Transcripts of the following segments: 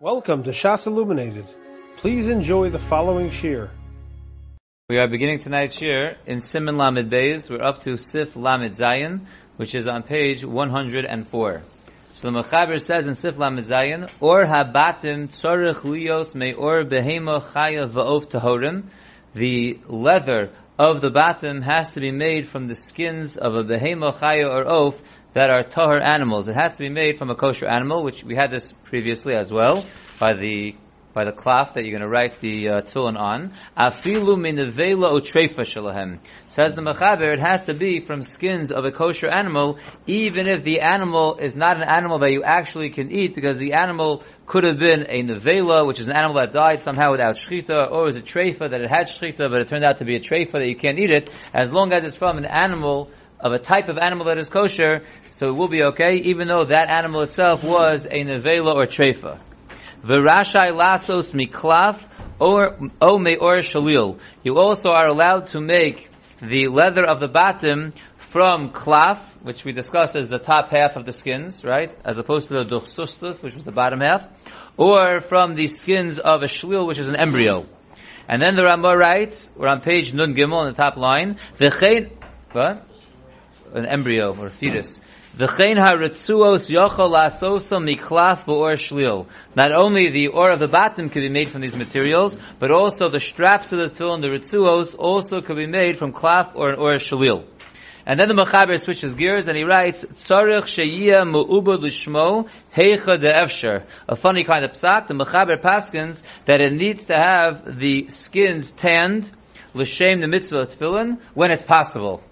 Welcome to Shas Illuminated. Please enjoy the following shir. We are beginning tonight's shir in Siman Lamed Beis. We're up to Sif Lamed Zayin, which is on page 104. So the Mechaber says in Sif Lamed Zayin, Or habatim tzorich lios or behemo chaya va'ov tahorim. The leather of the batim has to be made from the skins of a behemo chaya or oaf that are tahar animals. It has to be made from a kosher animal, which we had this previously as well, by the by the cloth that you're going to write the uh, tefillin on. Afilu minavela utrefa shalahem. Says the mechaber, it has to be from skins of a kosher animal, even if the animal is not an animal that you actually can eat, because the animal could have been a nevela, which is an animal that died somehow without shchita, or is a treifa that it had shchita, but it turned out to be a treifa that you can't eat it, as long as it's from an animal of a type of animal that is kosher, so it will be okay, even though that animal itself was a nevela or treifa. V'rashai lasos miklaf or o meor shalil. You also are allowed to make the leather of the batim from klaf, which we discussed as the top half of the skins, right? As opposed to the duchsustus, which was the bottom half, or from the skins of a shlil, which is an embryo. And then the Ramah writes, we're on page Nun Gimel on the top line, the what? An embryo or a fetus. Not only the or of the bottom can be made from these materials, but also the straps of the tefillin, the ritzuos, also could be made from klaf or an or shlil. And then the Mechaber switches gears and he writes, Tzarech sheyia mu'ubad l'shmo heicha de'efsher. A funny kind of psak. The Mechaber paskins that it needs to have the skins tanned, l'shem the mitzvah tefillin, when it's possible.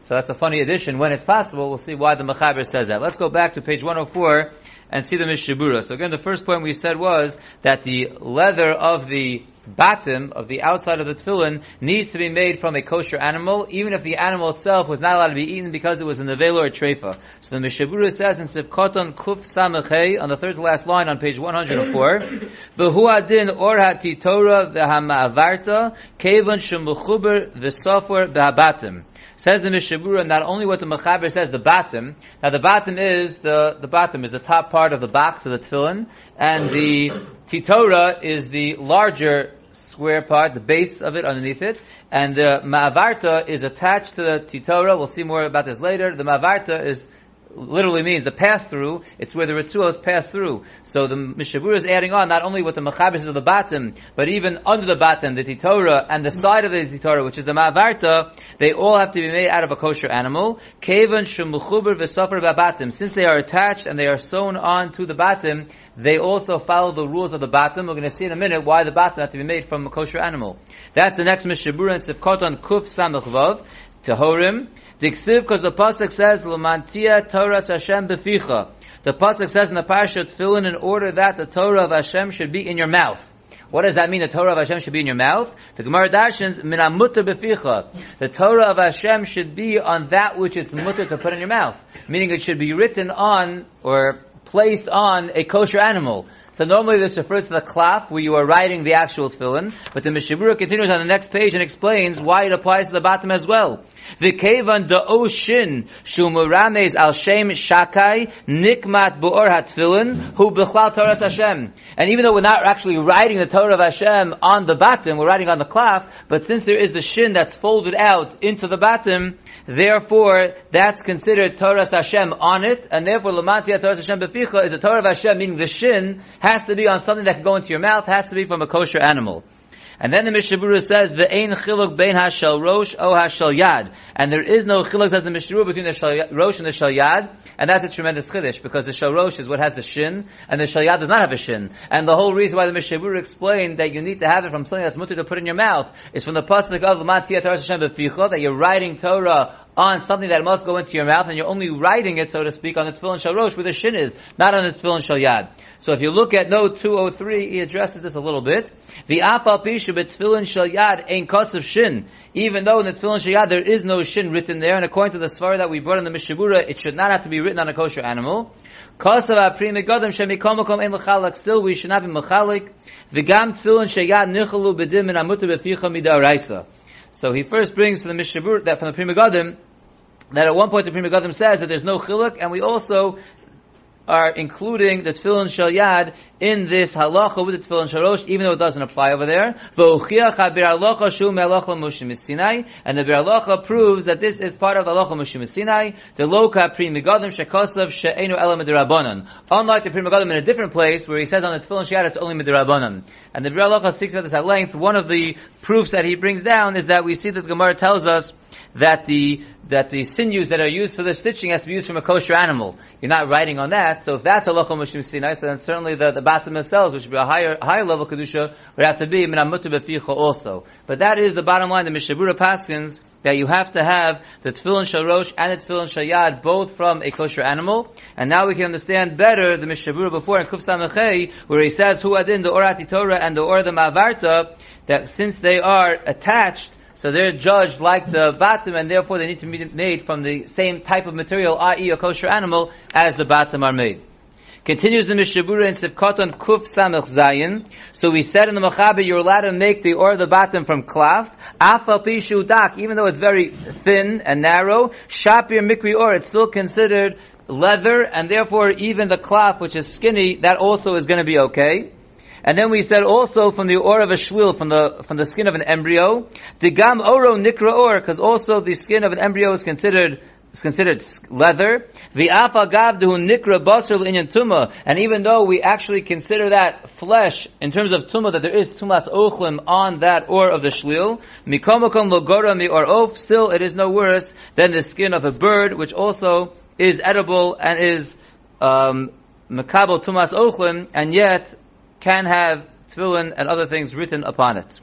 So that's a funny addition. When it's possible, we'll see why the Mechaber says that. Let's go back to page 104 and see the Mishabura. So again, the first point we said was that the leather of the bottom of the outside of the tefillin needs to be made from a kosher animal, even if the animal itself was not allowed to be eaten because it was in the vela or treifa. So the Mishabura says in Sif Katan Kuf Samachei, on the third to last line on page 104, V'huadin or hati Torah v'hama'avarta, kevan shemuchuber v'sofer v'habatim. Says the Mishabura not only what the Mechaber says, the batim. Now the batim is the the bottom is the top part of the box of the tefillin, and the titora is the larger square part, the base of it underneath it, and the ma'avarta is attached to the titora. We'll see more about this later. The ma'avarta is literally means the pass through. It's where the ritzua is passed through. So the mishabura is adding on not only what the machabis of the batim, but even under the batim, the titora and the side of the titora, which is the ma'avarta, they all have to be made out of a kosher animal. Kevan shemuchuber v'sofer b'batim. Since they are attached and they are sewn on to the batim, they also follow the rules of the batim. We're going to see in a minute why the batim has to be made from a kosher animal. That's the next mishabura in Sif Katan Kuf Samach Vav. Tehorim. Diksiv, because the pasuk says, "Lamantia Torah Hashem beficha." The pasuk says in the parasha Tefillin, in in order that the Torah of Hashem should be in your mouth. What does that mean? The Torah of Hashem should be in your mouth. The Gemara Darshans, "Mina mutter beficha." The Torah of Hashem should be on that which it's mutter to put in your mouth, meaning it should be written on or placed on a kosher animal. So normally this refers to the klaf where you are writing the actual tefillin, but the Mishabura continues on the next page and explains why it applies to the bottom as well. The kevan the oshin shumurames al shem shakai nikmat buor hatfilin hu bechlal Torah Hashem. And even though we're not actually writing the Torah of Hashem on the bottom, we're writing on the klaf, but since there is the shin that's folded out into the bottom, Therefore, that's considered Torah Hashem on it, and therefore Lamantia Torah Hashem Beficha is a Torah of Hashem, meaning the shin has to be on something that can go into your mouth, has to be from a kosher animal. And then the Mishabura says, "Ve'ein chiluk bein hashal rosh o hashal yad," and there is no chiluk says the Mishabura between the shal rosh and the shal yad, and that's a tremendous chiddush because the shal rosh is what has the shin, and the shal yad does not have a shin. And the whole reason why the Mishabura explained that you need to have it from something that's mutter to put in your mouth is from the pasuk of Matiyat Hashem that you're writing Torah on something that must go into your mouth, and you're only writing it, so to speak, on the tefillin shal rosh where the shin is, not on the tefillin shal yad. So if you look at note 203, he addresses this a little bit. The afal pishu betfilin shal yad ein kosav shin. Even though in the tefillin shal yad there is no shin written there, and according to the svara that we brought in the Mishabura, it should not have to be written on a kosher animal. Kosav apri megadam shemikom makom ein mechalik. Still, we should not be mechalik. V'gam tefillin shal yad nichalu bedim min amutu beficha midaraisa. So he first brings from the Mishabura that from the Pri Megadim that at one point the Pri Megadim says that there's no chiluk, and we also are including the tefillin yad in this halacha with the tefillin sharosh, even though it doesn't apply over there. And the Bir proves that this is part of the halacha Moshe Sinai. The loka pri megadim shekosav she'enu elam. Unlike the pri megadim in a different place where he says on the tefillin yad it's only midirabanan. And the Bir speaks about this at length. One of the proofs that he brings down is that we see that the Gemara tells us that the that the sinews that are used for the stitching has to be used from a kosher animal. You're not writing on that, so if that's a lochom mishim sinai, then certainly the, the bathroom themselves, which would be a higher higher level kedusha, would have to be minamutu beficha also. But that is the bottom line. The Mishabura Paskins that you have to have the tefillin sharosh and the tefillin shayad both from a kosher animal. And now we can understand better the Mishabura before in Kuf Samachei, where he says who adin the orati Torah and the or the Mavarta that since they are attached so they're judged like the batim, and therefore they need to be made from the same type of material, i.e. a kosher animal, as the batim are made. Continues the Mishabura in Sif Katan Kuf Samech Zayin. So we said in the Machaber, you're allowed to make the or the bottom from klaf. Afal Pishu even though it's very thin and narrow, Shapir Mikri or, it's still considered leather, and therefore even the cloth, which is skinny, that also is going to be okay. And then we said also from the or of a shwil, from the from the skin of an embryo, the gam oro nikra or, because also the skin of an embryo is considered is considered leather. The afa gavdu nikra basar inyan tuma, and even though we actually consider that flesh in terms of tuma, that there is tumas ochlim on that or of the shlil, mikomakom logora mi or of, still it is no worse than the skin of a bird, which also is edible and is um, tumas ochlim, and yet can have tefillin and other things written upon it.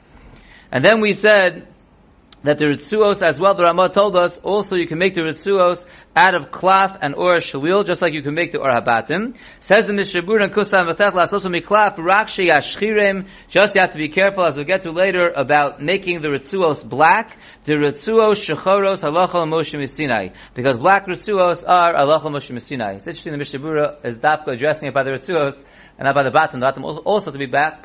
And then we said that the ritzuos as well, the Ramah told us, also you can make the ritzuos out of cloth and or shalil, just like you can make the or habatim. Says the Mishabur and Kusam Vatech also miklaf rakshi ashchirem. Just you have to be careful as we'll get to later about making the ritzuos black. The ritzuos shechoros halachal Moshe Sinai. Because black ritzuos are halachal Moshe Sinai. It's interesting the Mishabura is dafka addressing it by the ritzuos and not by the bottom. The bottom also to be black.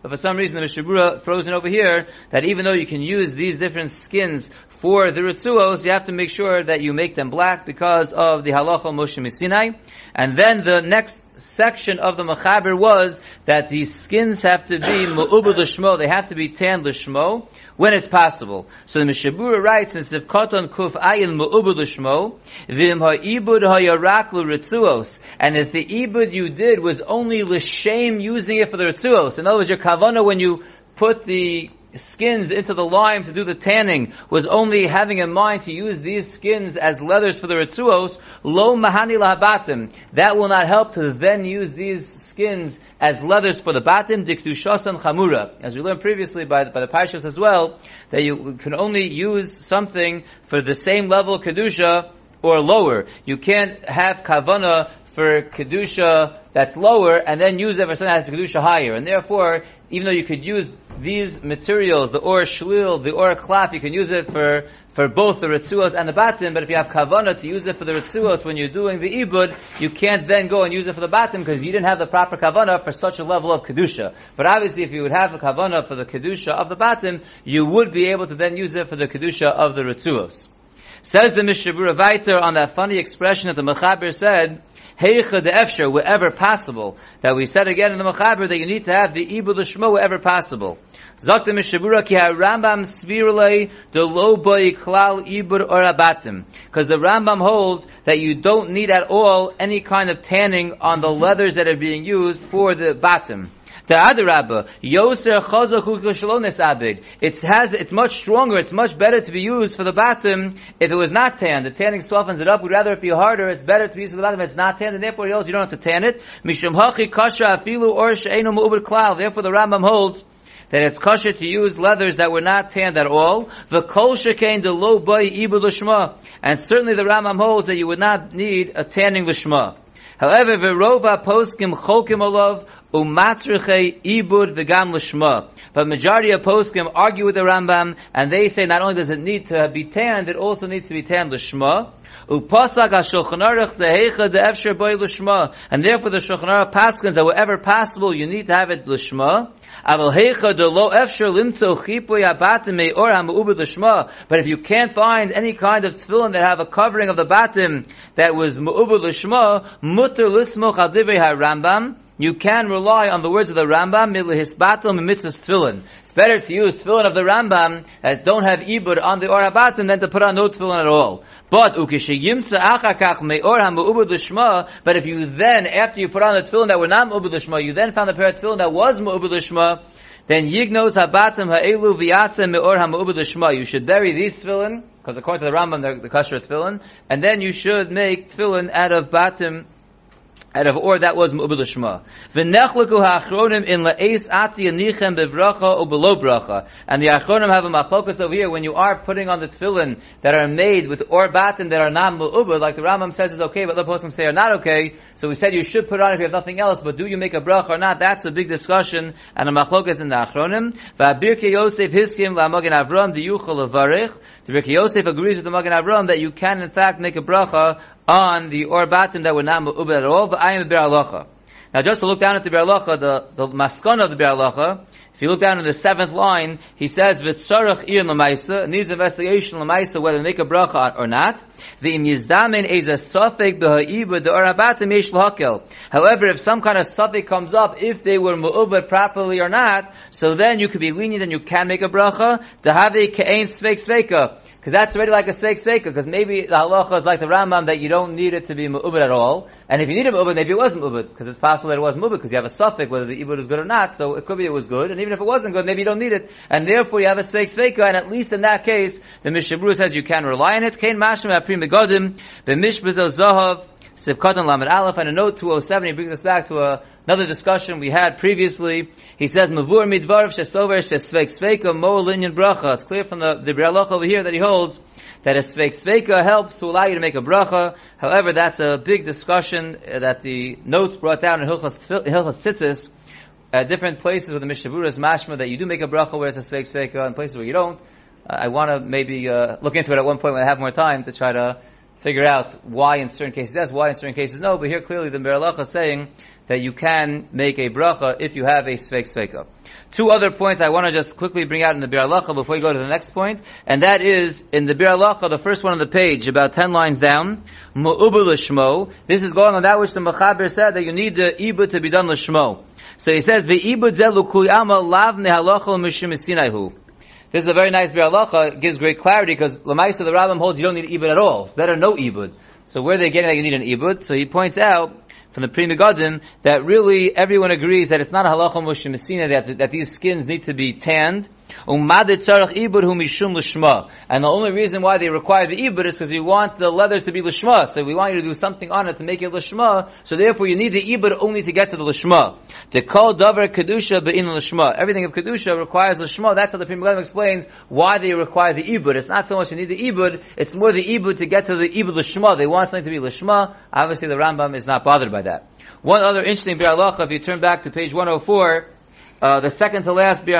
But for some reason, the Mishabura throws in over here that even though you can use these different skins for the Ritzuos, you have to make sure that you make them black because of the halacha Moshe Sinai. And then the next section of the Machaber was that these skins have to be mu'ubud l'shmo, they have to be tanned l'shmo, when it's possible. So the Mishabura writes in Sif Katan Kuf Ayin Mu'ubud L'Shmo, Vim Ha'ibud Ha'yarak L'Ritzuos, and if the ibud you did was only l'shem using it for the Ritzuos, in other words, your kavana when you put the skins into the lime to do the tanning was only having in mind to use these skins as leathers for the ritzuos, lo mahani lahabatim. That will not help to then use these skins as leathers for the batim, dikdushasan chamura. As we learned previously by, by the parashas as well, that you can only use something for the same level of kedusha or lower. You can't have kavana for kedusha that's lower and then use it for something that's kedusha higher. And therefore, even though you could use these materials, the or shlil, the or klaf, you can use it for, for both the ritzuos and the batim, but if you have kavana to use it for the ritzuos when you're doing the ibud, you can't then go and use it for the batim because you didn't have the proper kavana for such a level of kedusha. But obviously if you would have the kavana for the kedusha of the batim, you would be able to then use it for the kedusha of the ritzuos. Says the Mishabura Vaiter on that funny expression that the Mechaber said, Heicha de Efsher, wherever possible. That we said again in the Mechaber that you need to have the Ibu L'Shmo wherever possible. Zok the Mishabura ki Rambam svirulei the lo boy klal ibur or abatim. Because the Rambam holds that you don't need at all any kind of tanning on the leathers that are being used for the batim. Ta'adarabba, Yoser Chazachu Kishalonis Abid. It has, it's much stronger, it's much better to be used for the bottom if it was not tanned. The tanning softens it up, we'd rather it be harder, it's better to be used for the batim if it's not tanned, and therefore he holds you don't have to tan it. Mishum Hachi Kasha Afilu Or She'enu Mu'ubid Klal. Therefore the Rambam holds that it's kosher to use leathers that were not tanned at all. The kol shekain the low boy ibud l'shma. And certainly the Rambam holds that you would not need a tanning l'shma. However, Verova poskim cholkim alav umatzriche ibud v'gam l'shma. But majority of poskim argue with the Rambam, and they say not only does it need to be tanned, it also needs to be tanned l'shma. And therefore the shulchan paskins that wherever possible you need to have it l'shma. But if you can't find any kind of tefillin that have a covering of the batim that was ma'ubad l'shma, mutter lismoch al ha-rambam, you can rely on the words of the Rambam, Tefillin. It's better to use tefillin of the Rambam that don't have ibud on the Orabatim than to put on no tefillin at all. But. But if you then, after you put on the tefillin that were not mu'ubud you then found a pair of tefillin that was mu'ubud then yignos habatim ha'elu v'yasem meor ha'mu'ubud. You should bury these tefillin, because according to the Rambam, they're the kasher tefillin, and then you should make tefillin out of batim out of or that was mu'ubud l'shma. V'nechliku ha'achronim in la'es ati yanichem bevracha or below bracha. And the achronim have a machlokas over here when you are putting on the tefillin that are made with or batim that are not mu'ubud, like the Rambam says is okay, but the poskim say are not okay. So we said you should put on if you have nothing else, but do you make a bracha or not? That's a big discussion and a machlokas in the achronim. V'abirke Yosef hiskim la'magen avram diyuchol levarich. The Birke Yosef agrees with the Magen Avram that you can in fact make a bracha on the or batim that were not mu'ubad at all. V'ayim Biur Halacha. Now just to look down at the Biur Halacha, the, the maskon of the Biur Halacha, if you look down in the seventh line, he says, V'tzarach ir l'maisa, needs investigation l'maisa whether make a bracha or not. V'im yizdamin is a b'ha'ibud the orabatim yesh l'hakel. However, if some kind of sofek comes up, if they were mu'ubad properly or not, so then you could be lenient and you can make a bracha. To have a ke'ain svek sveka. Because that's already like a sveik sveika, because maybe the halacha is like the Rambam that you don't need it to be mu'ubad at all. And if you need a mu'ubad, maybe it wasn't mu'ubad, because it's possible that it wasn't mu'ubad, because you have a suffix whether the ibud is good or not, so it could be it was good, and even if it wasn't good, maybe you don't need it. And therefore you have a sveik sveika, and at least in that case, the Mishabru says you can rely on it. Kain mashim aprim begodim, b'mishbezo zahav, Sif Katan Lamed Aleph, and a note 207, he brings us back to a, another discussion we had previously. He says, Mavur midvarv shesover shesveik sveika mo linyan bracha. It's clear from the, the Brelach over here that he holds that a sveik sveika helps to allow you to make a bracha. However, that's a big discussion that the notes brought down in Hilchas, Hilchas Tzitzis, at different places where the Mishavura is mashma that you do make a bracha where it's a sveik sveika, and places where you don't. Uh, I want to maybe uh, look into it at one point when I have more time to try to figure out why in certain cases yes, why in certain cases no, but here clearly the Meralacha is saying that you can make a bracha if you have a sveik sveika. Two other points I want to just quickly bring out in the Biur Halacha before we go to the next point, and that is in the Biur Halacha, the first one on the page, about ten lines down, Mu'ubu l'shmo. This is going on that which the Mechaber said that you need the ibud to be done l'shmo. So he says, "Ve'ibud zelu kuyama lav nehalocha mishum sinaihu." This is a very nice Biur Halacha. It gives great clarity because Lamaisa the Rambam holds you don't need ibud at all. Better no ibud. So where are they getting that you need an ibud? So he points out from the Pri Megadim that really everyone agrees that it's not a halacha mushim that that these skins need to be tanned. And the only reason why they require the ibud is because you want the leathers to be lishma. So we want you to do something on it to make it lishma. So therefore you need the ibud only to get to the lishma. The kol davar kedusha be'in lishma. Everything of kedusha requires lishma. That's how the Pri Megadim explains why they require the ibud. It's not so much you need the ibud, it's more the ibud to get to the ibud lishma. They want something to be lishma. Obviously the Rambam is not bothered by that. One other interesting Bir if you turn back to page 104, uh, the second to last Bir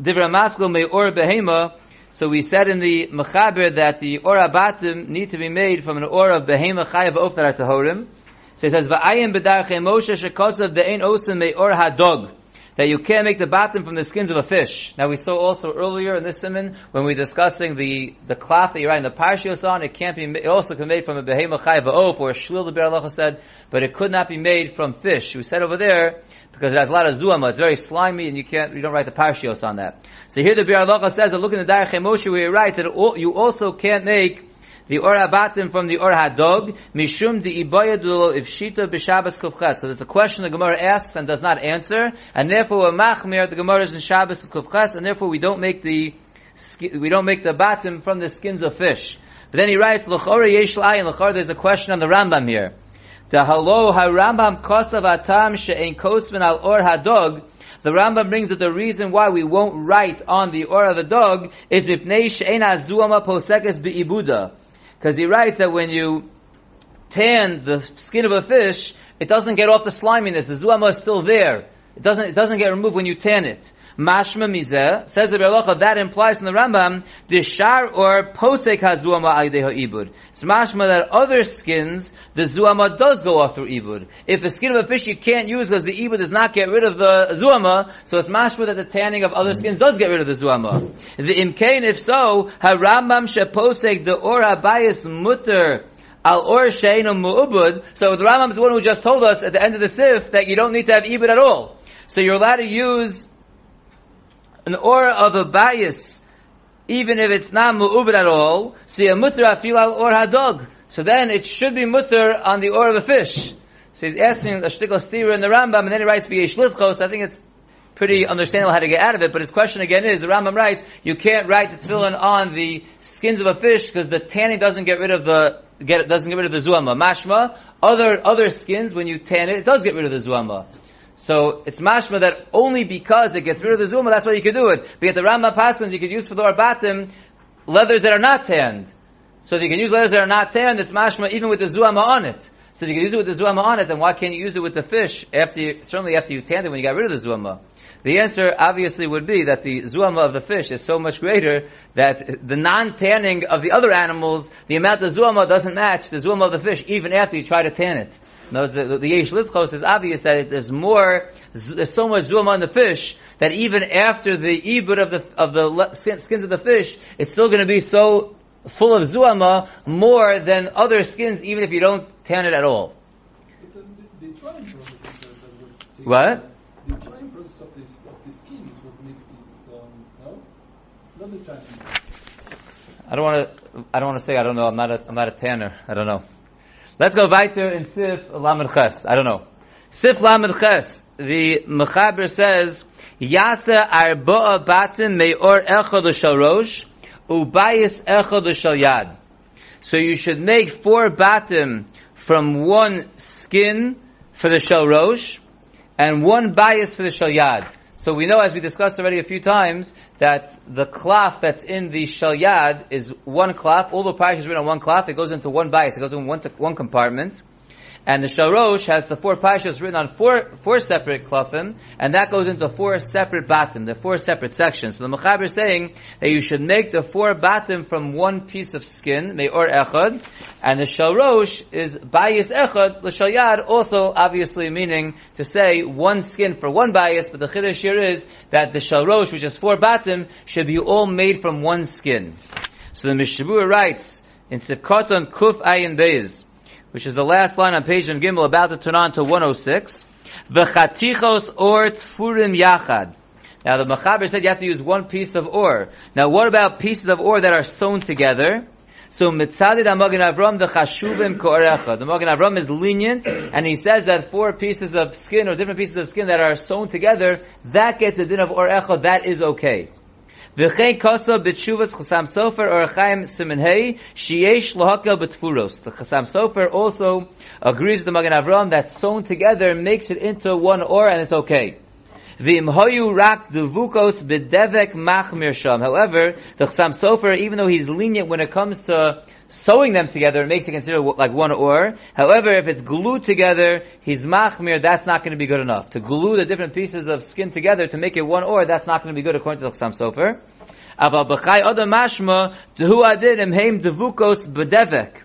Divra Maskil Me Or Behema, so we said in the Mechaber that the Or Abatim need to be made from an Or of Behema Chayav Of that are Tahorim. So he says, V'ayim B'darche Moshe Shekosav Ve'ein Osim Me Or HaDog that you can't make the batim from the skins of a fish. Now we saw also earlier in this siman when we were discussing the, the cloth that you're writing the parshios on, it can't be, it also can be made from a behema chayv oaf or a shlil the Be'er said, but it could not be made from fish. We said over there, because it has a lot of zuama, it's very slimy and you can't, you don't write the parshios on that. So here the Be'er says look in the Darchei Moshe where he writes that you also can't make the or abatim from the or hadog mishum the ibayadul if shita b'Shabbos kufches. So there's a question the Gemara asks and does not answer, and therefore machmir the Gemara is in Shabbos kufches, and therefore we don't make the we don't make the batim from the skins of fish. But then he writes l'chora yesh and l'chora there's a question on the Rambam here. The halo ha-Rambam kosav atam she'en kosvin al or hadog the Rambam brings that the reason why we won't write on the or of the dog is mipnei she'en azuama posekes be'ibuda. Because he writes that when you tan the skin of a fish, it doesn't get off the sliminess. The zuama is still there. It doesn't, it doesn't get removed when you tan it. Mashma mizeh, says the Berlocha, that implies in the Rambam, shar or posek hazuama aideha ibud. It's mashma that other skins, the zuama does go off through ibud. If a skin of a fish you can't use because the ibud does not get rid of the zuama, so it's mashma that the tanning of other skins does get rid of the zuama. The imkain, if so, harambam sheposek the or habayis mutter, Al or sheinu mu'ubud. So the Rambam is the one who just told us at the end of the sif that you don't need to have ibud at all. So you're allowed to use an or of a bias, even if it's not mu'ubad at all, so you mutter afil al or hadog. So then it should be mutter on the or of a fish. So he's asking a shtickle stira in the Rambam, and then he writes v'yesh litchos. I think it's pretty understandable how to get out of it, but his question again is, the Rambam writes, you can't write the tefillin on the skins of a fish because the tanning doesn't get rid of the, get, doesn't get rid of the zuama. Mashma, other, other skins, when you tan it, it does get rid of the zuama. So it's mashma that only because it gets rid of the zuma, that's why you could do it. Yet the Rambam Paskins, you could use for the arbatim leathers that are not tanned. So if you can use leathers that are not tanned, it's mashma even with the zuama on it. So if you can use it with the zuama on it, then why can't you use it with the fish after you, certainly after you tanned it when you got rid of the zuama? The answer obviously would be that the zuama of the fish is so much greater that the non-tanning of the other animals, the amount of zuama doesn't match the zuama of the fish even after you try to tan it. Notice the, the, Yesh Litchos is obvious that it, there's more, there's so much zoom on the fish that even after the ibud of the of the skins of the fish, it's still going to be so full of zuama more than other skins, even if you don't tan it at all. What? The drying process of, this, of the skin is what makes the um, no, not the tanning. I don't want to. I don't want to say. I don't know. I'm not. A, I'm not a tanner. I don't know. Let's go weiter in Sif Lamed Ches. I don't know. Sif Lamed Ches. The Mechaber says, Yasa arba'a batim me'or echad l'shalrosh, ubayis echad l'shalyad. So you should make four batim from one skin for the shalrosh, and one bias for the shalyad. So we know, as we discussed already a few times, that the cloth that's in the shalyad is one cloth. All the parish is written on one cloth. It goes into one bias. It goes in one, one compartment. And the Sharosh has the four parashas written on four, four separate klafim, and that goes into four separate batim, the four separate sections. So the Mechaber is saying that you should make the four batim from one piece of skin, me'or echad, and the Sharosh is bayis echad, the shalyad, also obviously meaning to say one skin for one bias, but the chiddush here is that the Sharosh, which is four batim, should be all made from one skin. So the Mishabur writes, in Sif Katan Kuf Ayin Beis, which is the last line on page in Gimel, about to turn on to 106. V'chatichos or tfurim yachad. Now the Mechaber said you have to use one piece of ore. Now what about pieces of ore that are sewn together? So mitzadid Magen Avram the chashuvim ko'erecha. The Magen Avram is lenient, and he says that four pieces of skin or different pieces of skin that are sewn together, that gets a din of orecha, that is okay. V'chein kosa b'tshuvas chasam sofer or chaim simen hey sheyesh lohakel b'tfuros. The chasam sofer also agrees with the Magen Avram that sewn together makes it into one or and it's okay. V'imhoyu rak devukos b'devek machmir sham. However, the chasam sofer, even though he's lenient when it comes to sewing them together, it makes it considered like one or. However, if it's glued together, he's machmir, that's not going to be good enough. To glue the different pieces of skin together to make it one or, that's not going to be good according to the Chassam Sofer. Aval b'chai adam mashma, tehu adid heim devukos b'devek.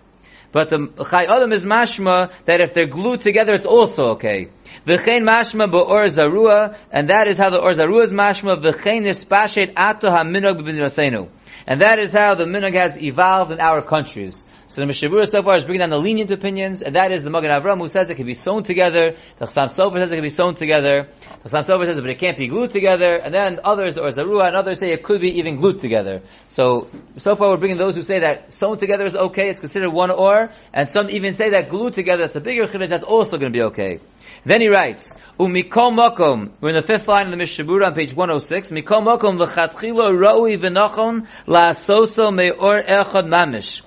But the chai adam is mashma that if they're glued together, it's also okay. V'chein mashma ba'or zarua, and that is how the or zarua mashma. V'chein nispashet ato haminog b'b'nirasenu. And that is how the minog has evolved in our countries. So the Mishabura so far is bringing down the lenient opinions, and that is the Magen Avram who says it can be sewn together. The Chassam Sofer says it can be sewn together. The Chassam Sofer says, but it can't be glued together. And then others, or Zarua, and others say it could be even glued together. So, so far we're bringing those who say that sewn together is okay, it's considered one or, and some even say that glued together, that's a bigger chiddush, that's also going to be okay. Then he writes, Umikol mokom. We're in the fifth line of the Mishabura on page 106. Mikol mokom v'chatchilo roi v'nochon la'asoso me'or echad mamish.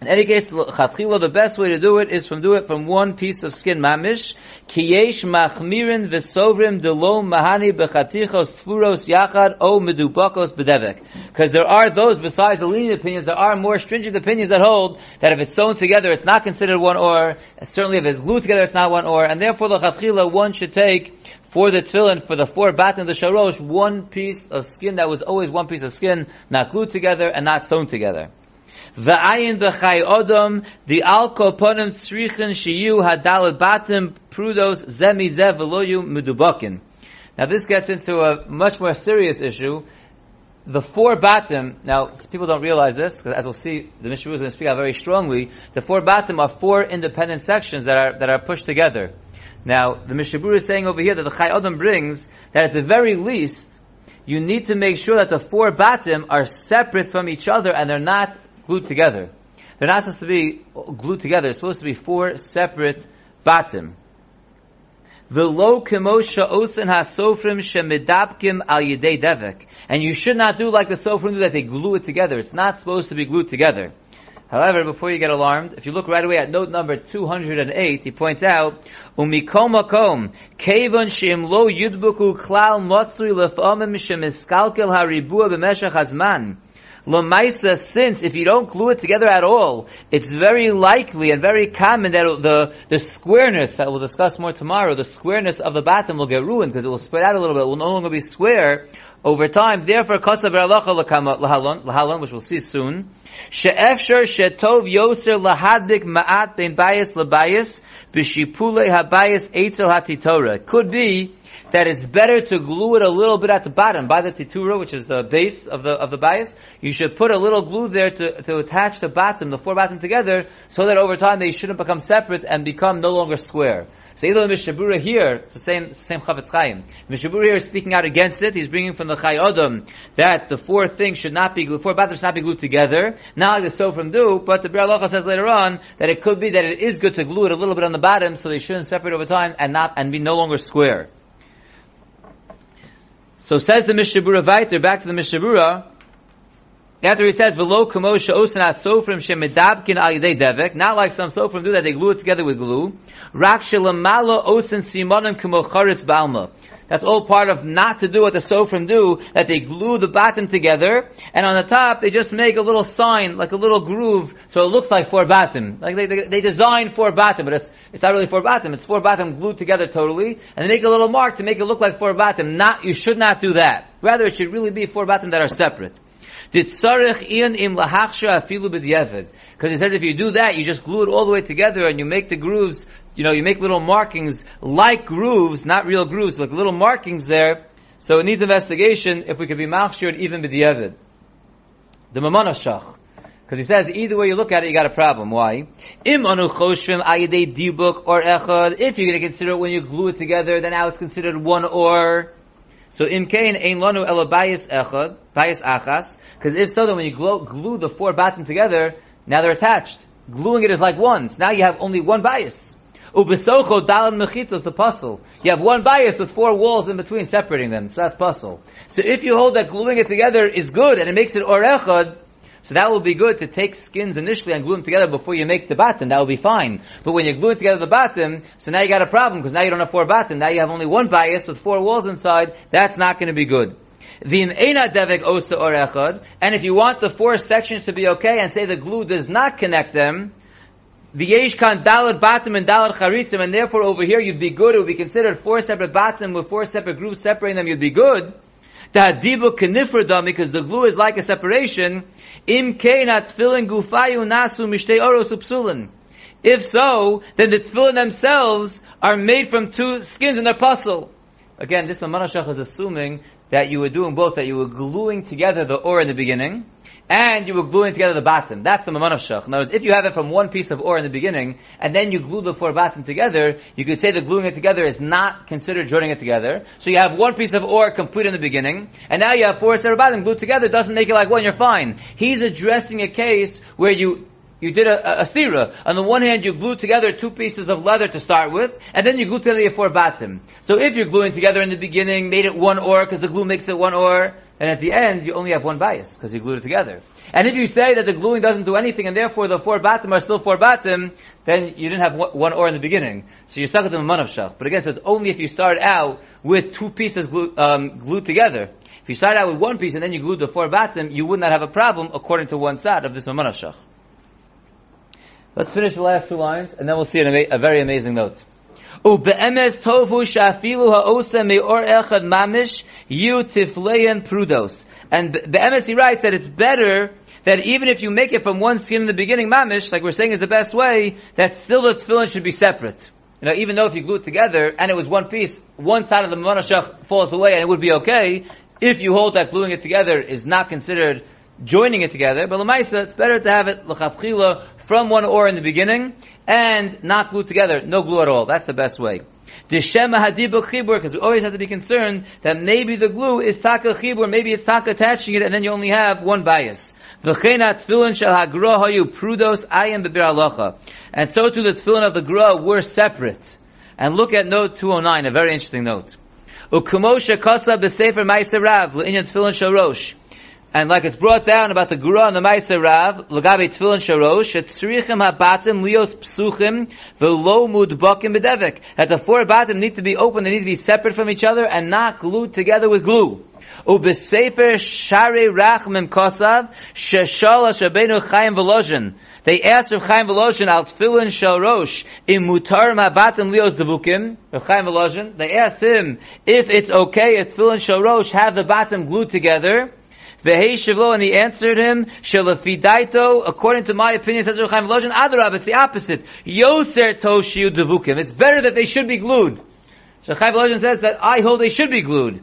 In any case, chatchila, the best way to do it is from do it from one piece of skin mamish. Kiyesh machmirin v'sovrim delo mahani bechatichos tfuros yachad o medubakos bedevek. Because there are those besides the lenient opinions, there are more stringent opinions that hold that if it's sewn together, it's not considered one or. Certainly, if it's glued together, it's not one or. And therefore, the chatchila, one should take for the tefillin, for the four batim, the sharosh, one piece of skin that was always one piece of skin, not glued together and not sewn together. V'ayin b'chai odom, the al koponim tzrichin shiyu hadalad batim prudos zemi zev v'loyu medubakin. Now this gets into a much more serious issue. The four batim, now people don't realize this, because as we'll see, the Mishnah is going to speak out very strongly, the four batim are four independent sections that are, that are pushed together. Now, the Mishabur is saying over here that the Chai Adam brings that at the very least, you need to make sure that the four batim are separate from each other and they're not glued together. They're not supposed to be glued together. It's supposed to be four separate batim. V'lo kemosha osen hasofrim shemidapkim al yidei devek. And you should not do like the sofrim do that they glue it together. It's not supposed to be glued together. However, before you get alarmed, if you look right away at note number 208, he points out, Umikom makom, kevon shim lo yudbuku klal motzri lef'omim shemiskalkel haribua b'meshach hazman. Lamaisa, since if you don't glue it together at all, it's very likely and very common that the, the squareness that we'll discuss more tomorrow, the squareness of the batim will get ruined because it will spread out a little bit. It will no longer be square over time. Therefore, beralacha lahalon, which we'll see soon. She'efshar shetov yoser lahadbik ma'at ben bayis labayis b'shipule habayis eitzel hatitora. Could be that it's better to glue it a little bit at the bottom by the titura, which is the base of the of the bias. You should put a little glue there to, to attach the bottom, the four bottom together, so that over time they shouldn't become separate and become no longer square. So either the Mishabura here, it's the same same Chofetz Chaim. Mishabura here is speaking out against it. He's bringing from the Chai Odom that the four things should not be glued, four bottoms should not be glued together. Not like the Sofrim do, but the Biur Halacha says later on that it could be that it is good to glue it a little bit on the bottom, so they shouldn't separate over time and not and be no longer square. So says the Mishabura Vaiter, back to the Mishabura, after he says, "V'lo kamosha osana sofrim shemedabkin al yedei devek," not like some sofrim do that they glue it together with glue. Rak shelamalo osan simonim kamocharitz balma. That's all part of not to do what the sofrim do, that they glue the bottom together, and on the top they just make a little sign, like a little groove, so it looks like four bottom. Like they, they, they design four bottom, but it's, it's not really four bottom, it's four bottom glued together totally, and they make a little mark to make it look like four bottom. Not, you should not do that. Rather, it should really be four bottom that are separate. Because he says if you do that, you just glue it all the way together and you make the grooves, you know, you make little markings like grooves, not real grooves, like little markings there. So it needs investigation if we could be machshired even b'diavad. The mamonashach. Because he says either way you look at it, you got a problem. Why? Im anu choshvim ayidei dibuk or echad. If you're going to consider it when you glue it together, then now it's considered one or. So im kain ein lanu ela bayis echad, bayis achas. Because if so, then when you glue, glue the four batim together, now they're attached. Gluing it is like one. So now you have only one bias. Ubesocho dalan mechitzos, the puzzle. You have one bias with four walls in between separating them. So that's puzzle. So if you hold that gluing it together is good and it makes it or orechad, so that will be good to take skins initially and glue them together before you make the bottom. That will be fine. But when you glue together the bottom, so now you got a problem because now you don't have four bottom. Now you have only one bias with four walls inside. That's not going to be good. V'im osa or echad, and if you want the four sections to be okay and say the glue does not connect them, the yesh kan dalat batim and dalat charitzim, and therefore over here you'd be good, it would be considered four separate batim with four separate groups separating them, you'd be good. Ta'adibu kenifradam, because the glue is like a separation, im keinat tfilin gufayu nasu mishtei oros upsulin. If so, then the tefillin themselves are made from two skins in their puzzle. Again, this Amanashach is assuming that you were doing both, that you were gluing together the or in the beginning, and you were gluing together the bottom. That's the Maman of Shach. In other words, if you have it from one piece of ore in the beginning, and then you glue the four bottom together, you could say that gluing it together is not considered joining it together. So you have one piece of ore complete in the beginning, and now you have four separate bottom glued together, doesn't make it like one, you're fine. He's addressing a case where you you did a, a, stira. On the one hand, you glued together two pieces of leather to start with, and then you glued together your four batim. So if you're gluing together in the beginning, made it one ore, because the glue makes it one or, and at the end you only have one bias because you glued it together. And if you say that the gluing doesn't do anything and therefore the four batim are still four batim, then you didn't have one or in the beginning. So you're stuck with the manavshach. But again, it says only if you start out with two pieces glued, um, glued together. If you start out with one piece and then you glued the four batim, you would not have a problem according to one side of this manavshach. Let's finish the last two lines and then we'll see a very amazing note. And the MSC writes that it's better that even if you make it from one skin in the beginning, mamish, like we're saying is the best way, that still the tefillin should be separate. You know, even though if you glue it together and it was one piece, one side of the manashach falls away and it would be okay, if you hold that gluing it together is not considered joining it together, but lemaisa, it's better to have it l'chavchila from one or in the beginning and not glued together, no glue at all. That's the best way. Dishema hadibuk chibur, because we always have to be concerned that maybe the glue is taka chibur, maybe it's taka attaching it, and then you only have one bias. V'chena tefillin shel hayu prudos ayim bebir alocha. And so too the tefillin of the gra were separate. And look at note 209, a very interesting note. Ukumosha kasa tefillin. And like it's brought down about the Gura and the Maisa Rav, Lagabe Tfilin Sharosh, Etzrichim HaBatim Lios Psuchim, Velo Mudbakim Bedevik. That the four Batim need to be open, they need to be separate from each other and not glued together with glue. Ubesefer Shari Rachmim Kosav, Sheshala Shabenu Chaim Velozhin. They asked Rav Chaim Velozhin al Tfilin Sharosh, in Mutar Mabatim Lios Devukim, Rav Chaim Velozhin, they asked him if it's okay if Tfilin Sharosh have the Batim glued together, Ve'hei shivlo, and he answered him, Shelafidaito, according to my opinion, says Rechaim Velozhin, Adarab, it's the opposite. Yoser toshiu devukim. It's better that they should be glued. So Chaim Velozhin says that I hold they should be glued.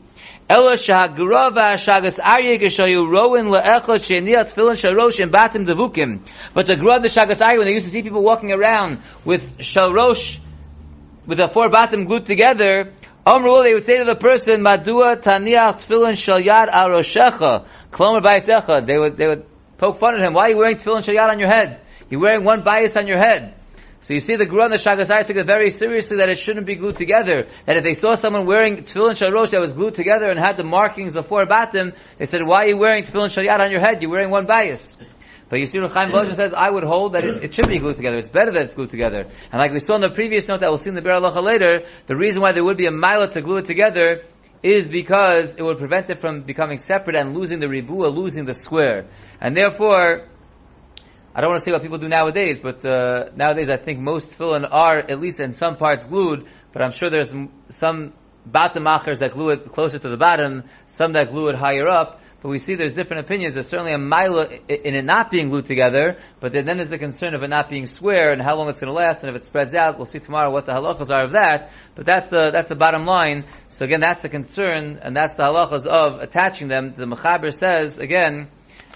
Ela shahagura shagas arye geshayu roin le'echot she'niyat tefillin sharosh and batim devukim. But the grua the shagas arye, when they used to see people walking around with shalrosh, with the four batim glued together, Amru, they would say to the person, Madua taniach tefillin shal yad aroshecha. Klomer Bayisecha, they would, they would poke fun at him. Why are you wearing tefillin shayat on your head? You're wearing one bias on your head. So you see the Guru and the Shagasai took it very seriously that it shouldn't be glued together. That if they saw someone wearing tefillin sharosh that was glued together and had the markings of four batim, they said, why are you wearing tefillin shayat on your head? You're wearing one bias. But you see, Chaim Volozhin says, I would hold that it, it, should be glued together. It's better that it's glued together. And like we saw in the previous note that we'll see in the Bir later, the reason why there would be a mila to glue it together is because it would prevent it from becoming separate and losing the ribua, losing the square. And therefore, I don't want to say what people do nowadays, but uh, nowadays I think most tefillin are, at least in some parts, glued, but I'm sure there's some bottom machers that glue it closer to the bottom, some that glue it higher up, but we see there's different opinions. There's certainly a mila in it not being glued together, but then there's the concern of it not being square and how long it's going to last, and if it spreads out, we'll see tomorrow what the halachas are of that. But that's the that's the bottom line. So again, that's the concern, and that's the halachas of attaching them. The Mechaber says again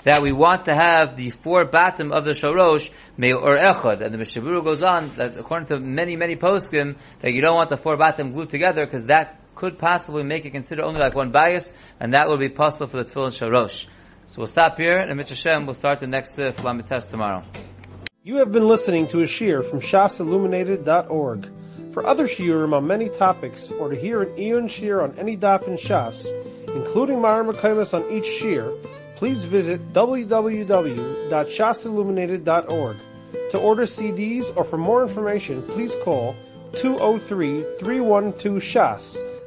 that we want to have the four batim of the shorosh or echad, and the Mishaburu goes on that according to many many poskim that you don't want the four batim glued together because that could possibly make it consider only like one bias, and that will be possible for the tefillin sharosh. So we'll stop here, and Mitzvah Shem, we'll start the next uh, test tomorrow. You have been listening to a shear from shasilluminated.org. For other shiurim on many topics, or to hear an Eon shear on any daf in Shas, including Mareh Mekomos on each shear, please visit www.shasilluminated.org. To order CDs or for more information, please call 203 312 SHAS